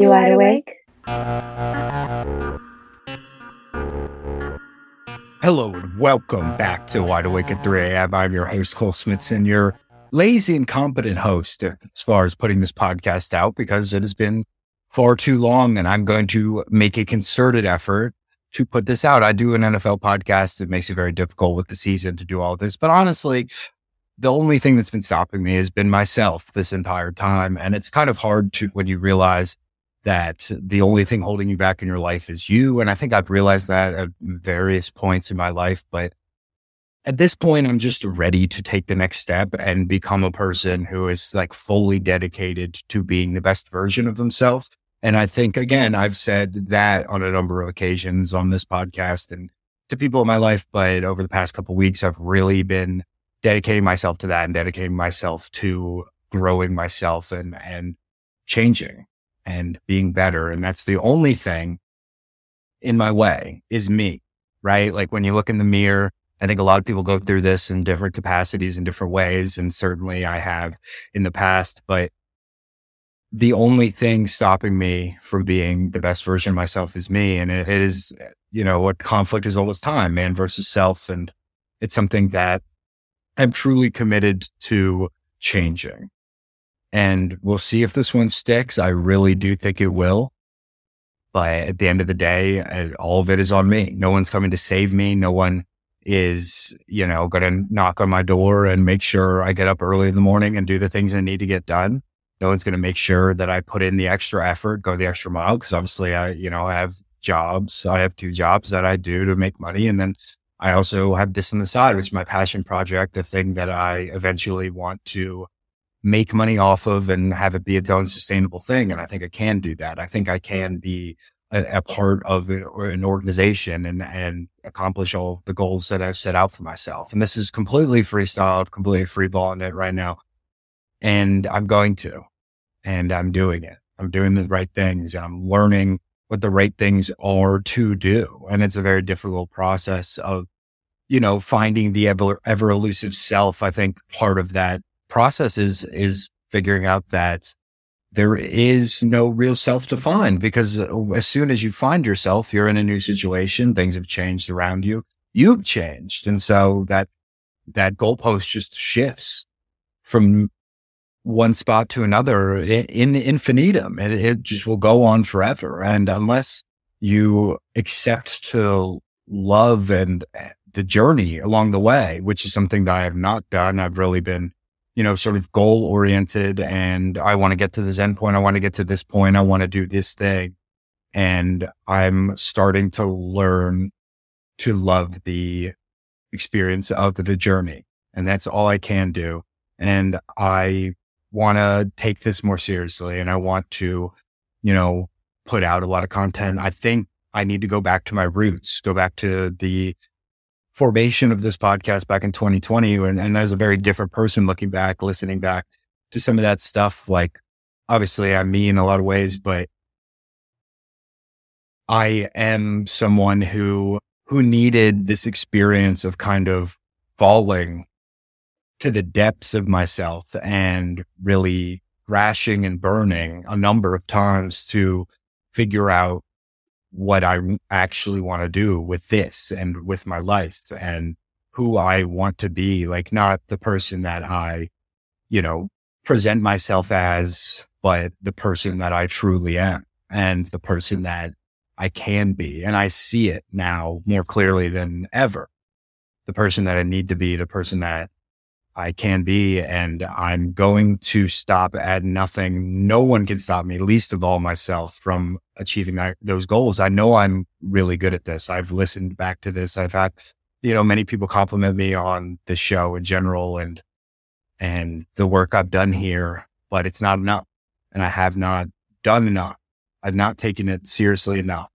You wide awake? Hello and welcome back to Wide Awake at 3 a.m. I'm your host, Cole Smithson, your lazy and competent host as far as putting this podcast out because it has been far too long and I'm going to make a concerted effort to put this out. I do an NFL podcast. It makes it very difficult with the season to do all this. But honestly, the only thing that's been stopping me has been myself this entire time. And it's kind of hard to when you realize that the only thing holding you back in your life is you. And I think I've realized that at various points in my life. But at this point, I'm just ready to take the next step and become a person who is like fully dedicated to being the best version of themselves. And I think, again, I've said that on a number of occasions on this podcast and to people in my life. But over the past couple weeks, I've really been dedicating myself to that and dedicating myself to growing myself and, and changing and being better. And that's the only thing in my way is me, right? Like when you look in the mirror, I think a lot of people go through this in different capacities in different ways. And certainly I have in the past, but the only thing stopping me from being the best version of myself is me. And it, is, you know, what conflict is all this time, man versus self. And it's something that I'm truly committed to changing. And we'll see if this one sticks. I really do think it will. But at the end of the day, uh, all of it is on me. No one's coming to save me. No one is, you know, going to knock on my door and make sure I get up early in the morning and do the things I need to get done. No one's going to make sure that I put in the extra effort, go the extra mile. Cause obviously I, you know, I have jobs. I have two jobs that I do to make money. And then I also have this on the side, which is my passion project, the thing that I eventually want to make money off of and have it be its own sustainable thing. And I think I can do that. I think I can be a, a part of an organization and, and accomplish all the goals that I've set out for myself. And this is completely freestyled, completely freeballing it right now. And I'm going to and I'm doing it. I'm doing the right things. I'm learning what the right things are to do. And it's a very difficult process of, you know, finding the ever, ever elusive self. I think part of that process is, is figuring out that there is no real self to find because as soon as you find yourself, you're in a new situation. Things have changed around you. You've changed. And so that, that goalpost just shifts from one spot to another in, in infinitum. It, it just will go on forever. And unless you accept to love and eh, the journey along the way, which is something that I have not done, I've really been, you know, sort of goal oriented and I want to get to this end point. I want to get to this point. I want to do this thing. And I'm starting to learn to love the experience of the journey. And that's all I can do. And I want to take this more seriously and I want to, you know, put out a lot of content. I think I need to go back to my roots, go back to the formation of this podcast back in 2020. And, and as a very different person looking back, listening back to some of that stuff, like obviously I'm me in a lot of ways, but I am someone who, who needed this experience of kind of falling to the depths of myself and really crashing and burning a number of times to figure out what I actually want to do with this and with my life and who I want to be, like not the person that I, you know, present myself as, but the person that I truly am and the person mm. that I can be. And I see it now more clearly than ever. The person that I need to be, the person that I can be. And I'm going to stop at nothing. No one can stop me, least of all myself, from achieving those goals. I know I'm really good at this. I've listened back to this. I've had, you know, many people compliment me on the show in general and, and the work I've done here, but it's not enough. And I have not done enough. I've not taken it seriously enough.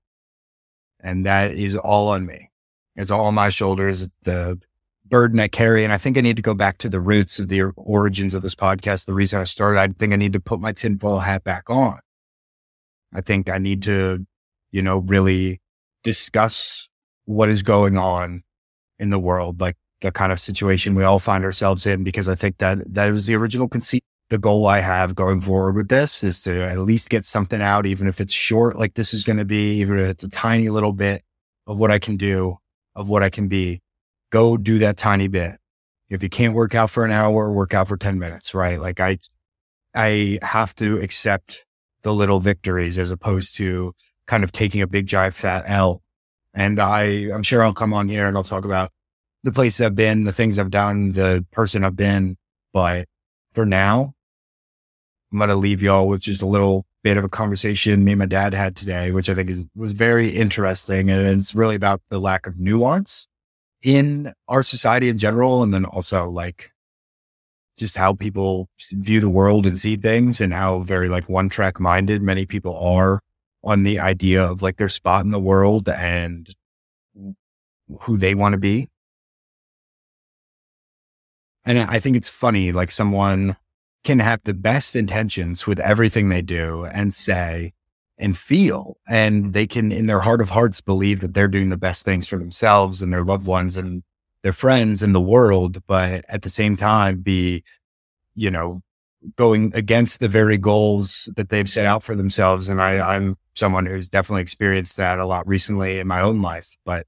And that is all on me. It's all on my shoulders. The burden I carry. And I think I need to go back to the roots of the origins of this podcast. The reason I started, I think I need to put my tinfoil hat back on. I think I need to, you know, really discuss what is going on in the world, like the kind of situation we all find ourselves in, because I think that that was the original conceit the goal I have going forward with this is to at least get something out, even if it's short, like this is going to be, even if it's a tiny little bit of what I can do, of what I can be. Go do that tiny bit. If you can't work out for an hour, work out for 10 minutes, right? Like I, I have to accept the little victories as opposed to kind of taking a big giant fat L. And I, I'm sure I'll come on here and I'll talk about the place I've been, the things I've done, the person I've been. But for now, I'm going to leave y'all with just a little bit of a conversation me and my dad had today, which I think is, was very interesting. And it's really about the lack of nuance in our society in general. And then also like just how people view the world and see things and how very like one track minded many people are on the idea of like their spot in the world and who they want to be. And I think it's funny, like someone can have the best intentions with everything they do and say and feel, and they can, in their heart of hearts, believe that they're doing the best things for themselves and their loved ones and their friends and the world, but at the same time be, you know, going against the very goals that they've set out for themselves. And I, I'm someone who's definitely experienced that a lot recently in my own life. But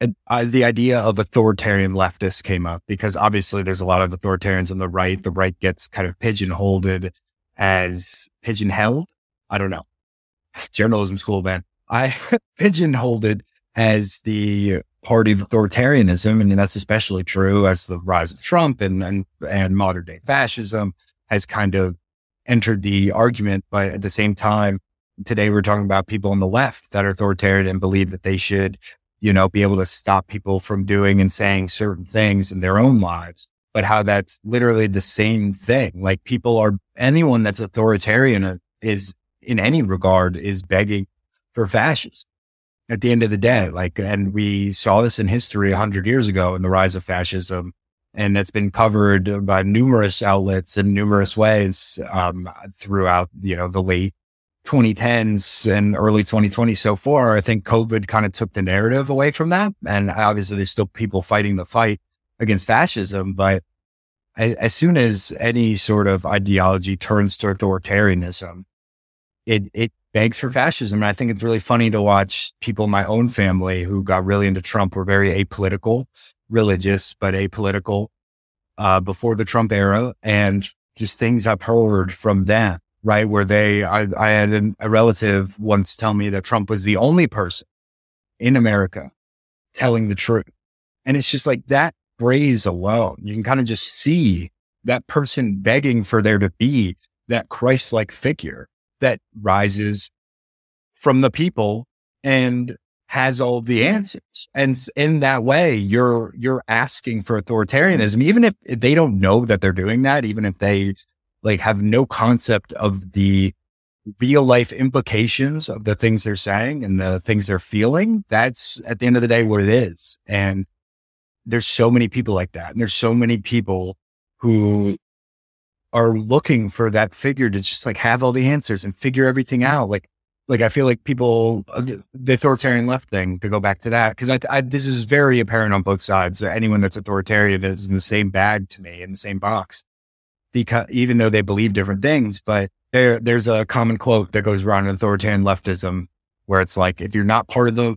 uh, the idea of authoritarian leftists came up because obviously there's a lot of authoritarians on the right. The right gets kind of pigeonholed as pigeonholed. I don't know. Journalism school, man. I pigeonholed it as the party of authoritarianism. And that's especially true as the rise of Trump and, and, and modern day fascism has kind of entered the argument. But at the same time, today we're talking about people on the left that are authoritarian and believe that they should you know, be able to stop people from doing and saying certain things in their own lives, but how that's literally the same thing. Like people are, anyone that's authoritarian is in any regard is begging for fascism at the end of the day. Like, and we saw this in history a hundred years ago in the rise of fascism. And that's been covered by numerous outlets in numerous ways um, throughout, you know, the late 2010s and early 2020 so far, I think COVID kind of took the narrative away from that. And obviously there's still people fighting the fight against fascism, but as soon as any sort of ideology turns to authoritarianism, it, it begs for fascism. And I think it's really funny to watch people in my own family who got really into Trump were very apolitical, religious, but apolitical, uh, before the Trump era and just things I've heard from them right? Where they, I, I had an, a relative once tell me that Trump was the only person in America telling the truth. And it's just like that phrase alone, you can kind of just see that person begging for there to be that Christ like figure that rises from the people and has all the answers. And in that way, you're, you're asking for authoritarianism, even if they don't know that they're doing that, even if they like have no concept of the real life implications of the things they're saying and the things they're feeling. That's at the end of the day what it is. And there's so many people like that. And there's so many people who are looking for that figure to just like have all the answers and figure everything out. Like, like I feel like people, uh, the authoritarian left thing to go back to that, because I, I, this is very apparent on both sides. Anyone that's authoritarian is in the same bag to me, in the same box because even though they believe different things, but there, there's a common quote that goes around in authoritarian leftism where it's like, if you're not part of the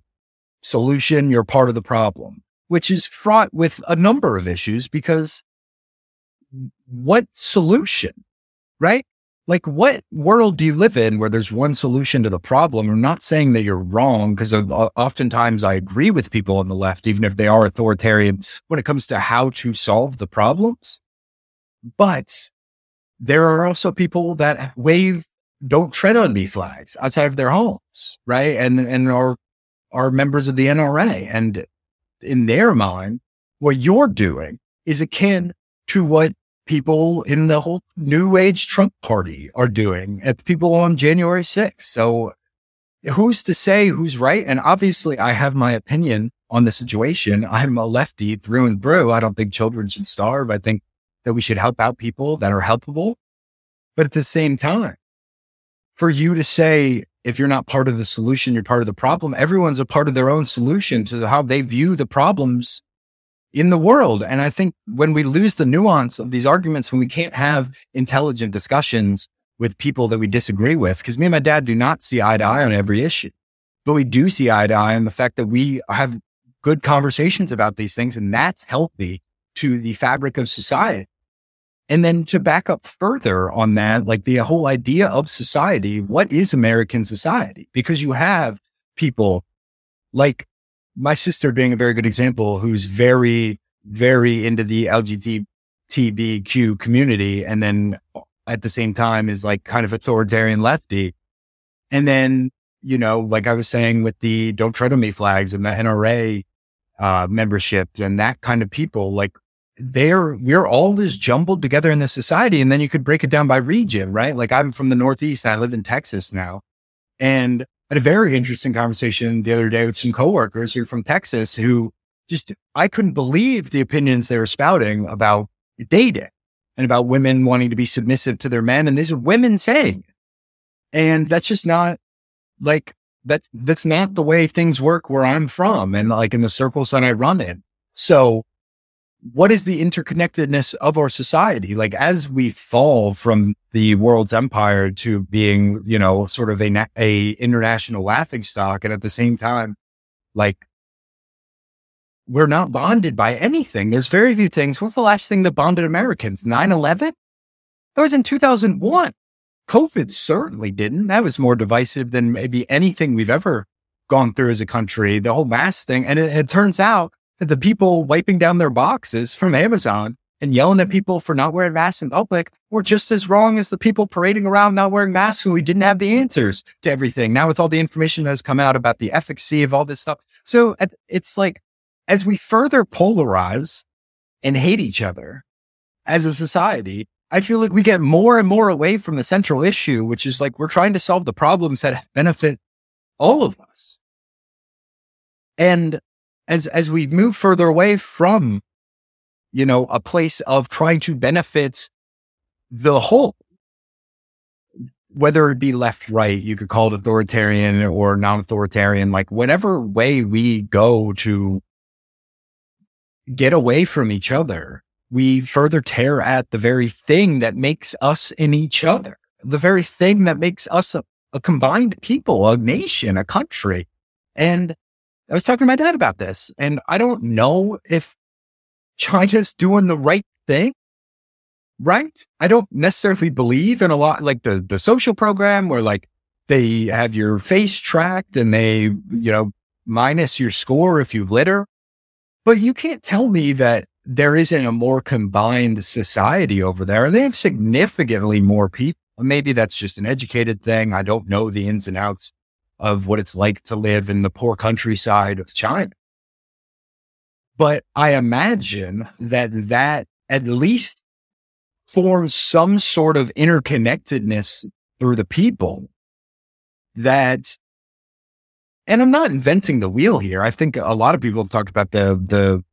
solution, you're part of the problem, which is fraught with a number of issues because what solution, right? Like what world do you live in where there's one solution to the problem? I'm not saying that you're wrong because oftentimes I agree with people on the left, even if they are authoritarian when it comes to how to solve the problems. But there are also people that wave, don't tread on me flags outside of their homes, right? And, and are, are members of the NRA. And in their mind, what you're doing is akin to what people in the whole new age Trump party are doing at people on January 6th. So who's to say who's right? And obviously I have my opinion on the situation. I'm a lefty through and through. I don't think children should starve. I think that we should help out people that are helpable. But at the same time, for you to say, if you're not part of the solution, you're part of the problem, everyone's a part of their own solution to how they view the problems in the world. And I think when we lose the nuance of these arguments, when we can't have intelligent discussions with people that we disagree with, because me and my dad do not see eye to eye on every issue, but we do see eye to eye on the fact that we have good conversations about these things. And that's healthy to the fabric of society. And then to back up further on that, like the whole idea of society, what is American society? Because you have people like my sister being a very good example, who's very, very into the LGBTQ community. And then at the same time is like kind of authoritarian lefty. And then, you know, like I was saying with the don't tread on me flags and the NRA uh, membership and that kind of people, like they're, we're all this jumbled together in this society. And then you could break it down by region, right? Like I'm from the Northeast I live in Texas now. And had a very interesting conversation the other day with some coworkers who are from Texas who just, I couldn't believe the opinions they were spouting about dating and about women wanting to be submissive to their men. And these are women saying, and that's just not like, that's, that's not the way things work where I'm from and like in the circles that I run in. So what is the interconnectedness of our society? Like as we fall from the world's empire to being, you know, sort of a, a international laughing stock. And at the same time, like we're not bonded by anything. There's very few things. What's the last thing that bonded Americans? 9-11? That was in 2001. COVID certainly didn't. That was more divisive than maybe anything we've ever gone through as a country, the whole mask thing. And it, it turns out the people wiping down their boxes from Amazon and yelling at people for not wearing masks in public were just as wrong as the people parading around not wearing masks when we didn't have the answers to everything. Now, with all the information that has come out about the efficacy of all this stuff. So it's like, as we further polarize and hate each other as a society, I feel like we get more and more away from the central issue, which is like we're trying to solve the problems that benefit all of us. And as as we move further away from you know a place of trying to benefit the whole whether it be left right you could call it authoritarian or non-authoritarian like whatever way we go to get away from each other we further tear at the very thing that makes us in each other the very thing that makes us a, a combined people a nation a country. And I was talking to my dad about this, and I don't know if China's doing the right thing. Right. I don't necessarily believe in a lot like the, the social program where like they have your face tracked and they, you know, minus your score if you litter. But you can't tell me that there isn't a more combined society over there. They have significantly more people. Maybe that's just an educated thing. I don't know the ins and outs of what it's like to live in the poor countryside of China. But I imagine that that at least forms some sort of interconnectedness through the people that, and I'm not inventing the wheel here. I think a lot of people have talked about the, the,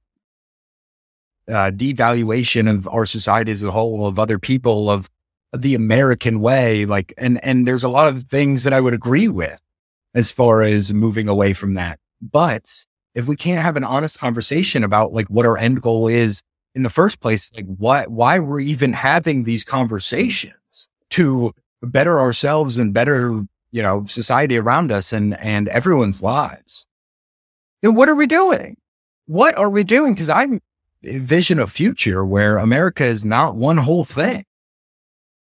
uh, devaluation of our society as a whole, of other people, of the American way. Like, and, and there's a lot of things that I would agree with as far as moving away from that. But if we can't have an honest conversation about like what our end goal is in the first place, like what, why we're even having these conversations to better ourselves and better, you know, society around us and, and everyone's lives, then what are we doing? What are we doing? Cause I envision a future where America is not one whole thing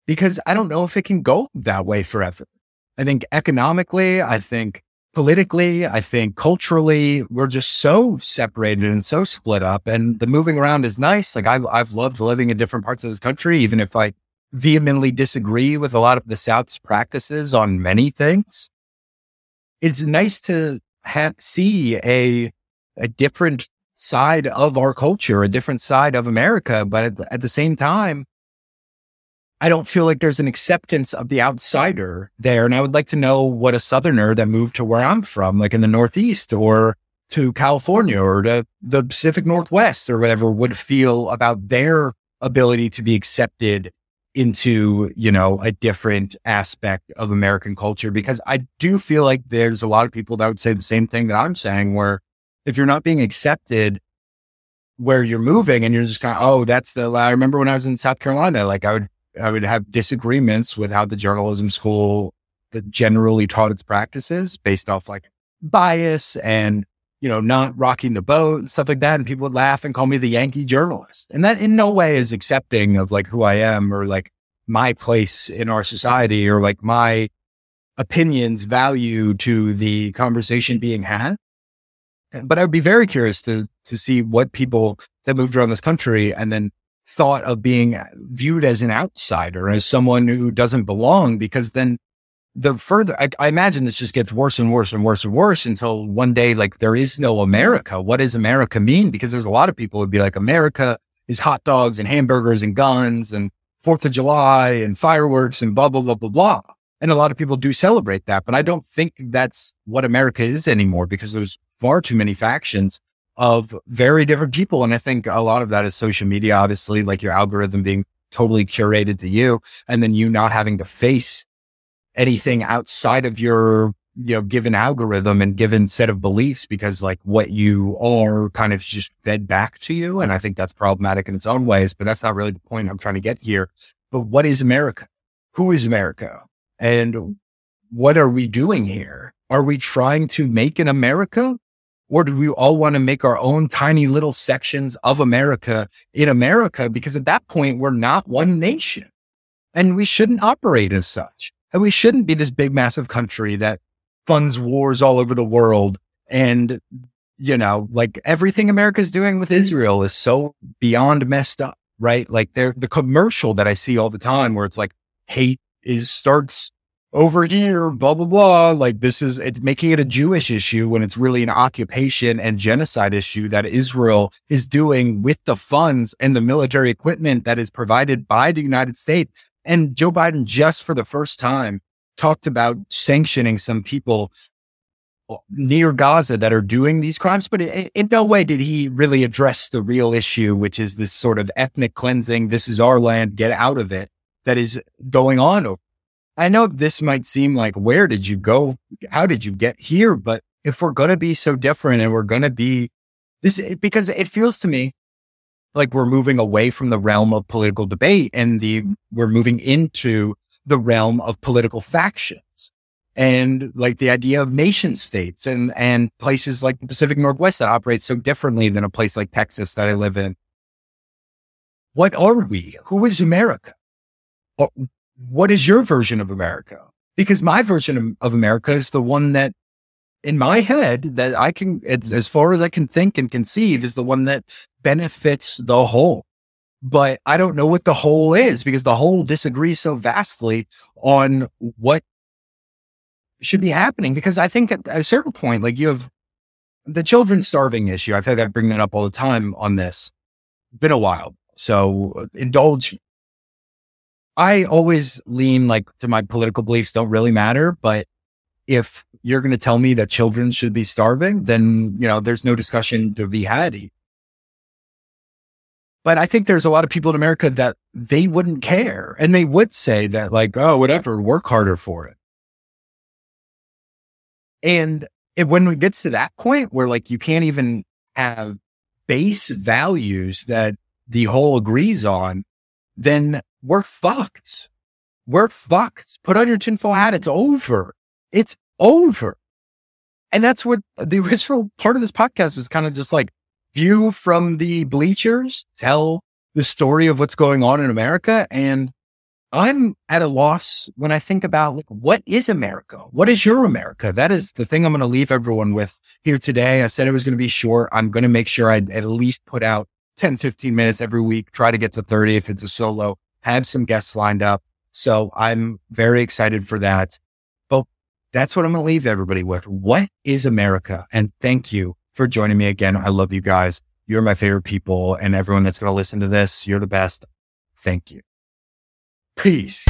because I don't know if it can go that way forever. I think economically, I think politically, I think culturally, we're just so separated and so split up. And the moving around is nice. Like I've, I've loved living in different parts of this country, even if I vehemently disagree with a lot of the South's practices on many things. It's nice to have, see a, a different side of our culture, a different side of America. But at, at the same time, I don't feel like there's an acceptance of the outsider there. And I would like to know what a Southerner that moved to where I'm from, like in the Northeast or to California or to the Pacific Northwest or whatever would feel about their ability to be accepted into, you know, a different aspect of American culture. Because I do feel like there's a lot of people that would say the same thing that I'm saying, where if you're not being accepted where you're moving and you're just kind of, oh, that's the, I remember when I was in South Carolina, like I would, I would have disagreements with how the journalism school that generally taught its practices based off like bias and, you know, not rocking the boat and stuff like that. And people would laugh and call me the Yankee journalist. And that in no way is accepting of like who I am or like my place in our society or like my opinions value to the conversation being had. But I'd be very curious to to see what people that moved around this country and then thought of being viewed as an outsider, as someone who doesn't belong, because then the further I, I, imagine this just gets worse and worse and worse and worse until one day, like there is no America. What does America mean? Because there's a lot of people who'd be like, America is hot dogs and hamburgers and guns and Fourth of July and fireworks and blah, blah, blah, blah, blah. And a lot of people do celebrate that, but I don't think that's what America is anymore because there's far too many factions of very different people. And I think a lot of that is social media, obviously, like your algorithm being totally curated to you and then you not having to face anything outside of your you know given algorithm and given set of beliefs because like what you are kind of just fed back to you and i think that's problematic in its own ways but that's not really the point i'm trying to get here. But what is america? Who is america? And what are we doing here? Are we trying to make an america or do we all want to make our own tiny little sections of america in america because at that point we're not one nation and we shouldn't operate as such and we shouldn't be this big massive country that funds wars all over the world. And, you know, like everything America's doing with Israel is so beyond messed up, right? Like they're the commercial that I see all the time where it's like hate is starts over here, blah, blah, blah. Like this is, it's making it a Jewish issue when it's really an occupation and genocide issue that Israel is doing with the funds and the military equipment that is provided by the United States. And Joe Biden just for the first time talked about sanctioning some people near Gaza that are doing these crimes, but in no way did he really address the real issue, which is this sort of ethnic cleansing. This is our land, get out of it that is going on. I know this might seem like, where did you go? How did you get here? But if we're going to be so different and we're going to be this, because it feels to me like we're moving away from the realm of political debate and the, we're moving into the realm of political factions and like the idea of nation states and, and places like the Pacific Northwest that operate so differently than a place like Texas that I live in. What are we? Who is America? What is your version of America? Because my version of, of America is the one that in my head that I can, as far as I can think and conceive is the one that benefits the whole but I don't know what the whole is because the whole disagrees so vastly on what should be happening. Because I think at a certain point, like you have the children starving issue. I feel like I bring that up all the time on this. Been a while. So indulge. I always lean like to my political beliefs don't really matter, but if you're going to tell me that children should be starving, then, you know, there's no discussion to be had. But I think there's a lot of people in America that they wouldn't care and they would say that like, oh, whatever, work harder for it. And it, when it gets to that point where like you can't even have base values that the whole agrees on, then we're fucked. We're fucked. Put on your tinfoil hat. It's over. It's over. And that's what the original part of this podcast was kind of just like, view from the bleachers, tell the story of what's going on in America. And I'm at a loss when I think about like, what is America? What is your America? That is the thing I'm going to leave everyone with here today. I said it was going to be short. I'm going to make sure I at least put out 10, 15 minutes every week, try to get to 30 if it's a solo, have some guests lined up. So I'm very excited for that. But that's what I'm going to leave everybody with. What is America? And thank you for joining me again. I love you guys. You're my favorite people and everyone that's going to listen to this, you're the best. Thank you. Peace.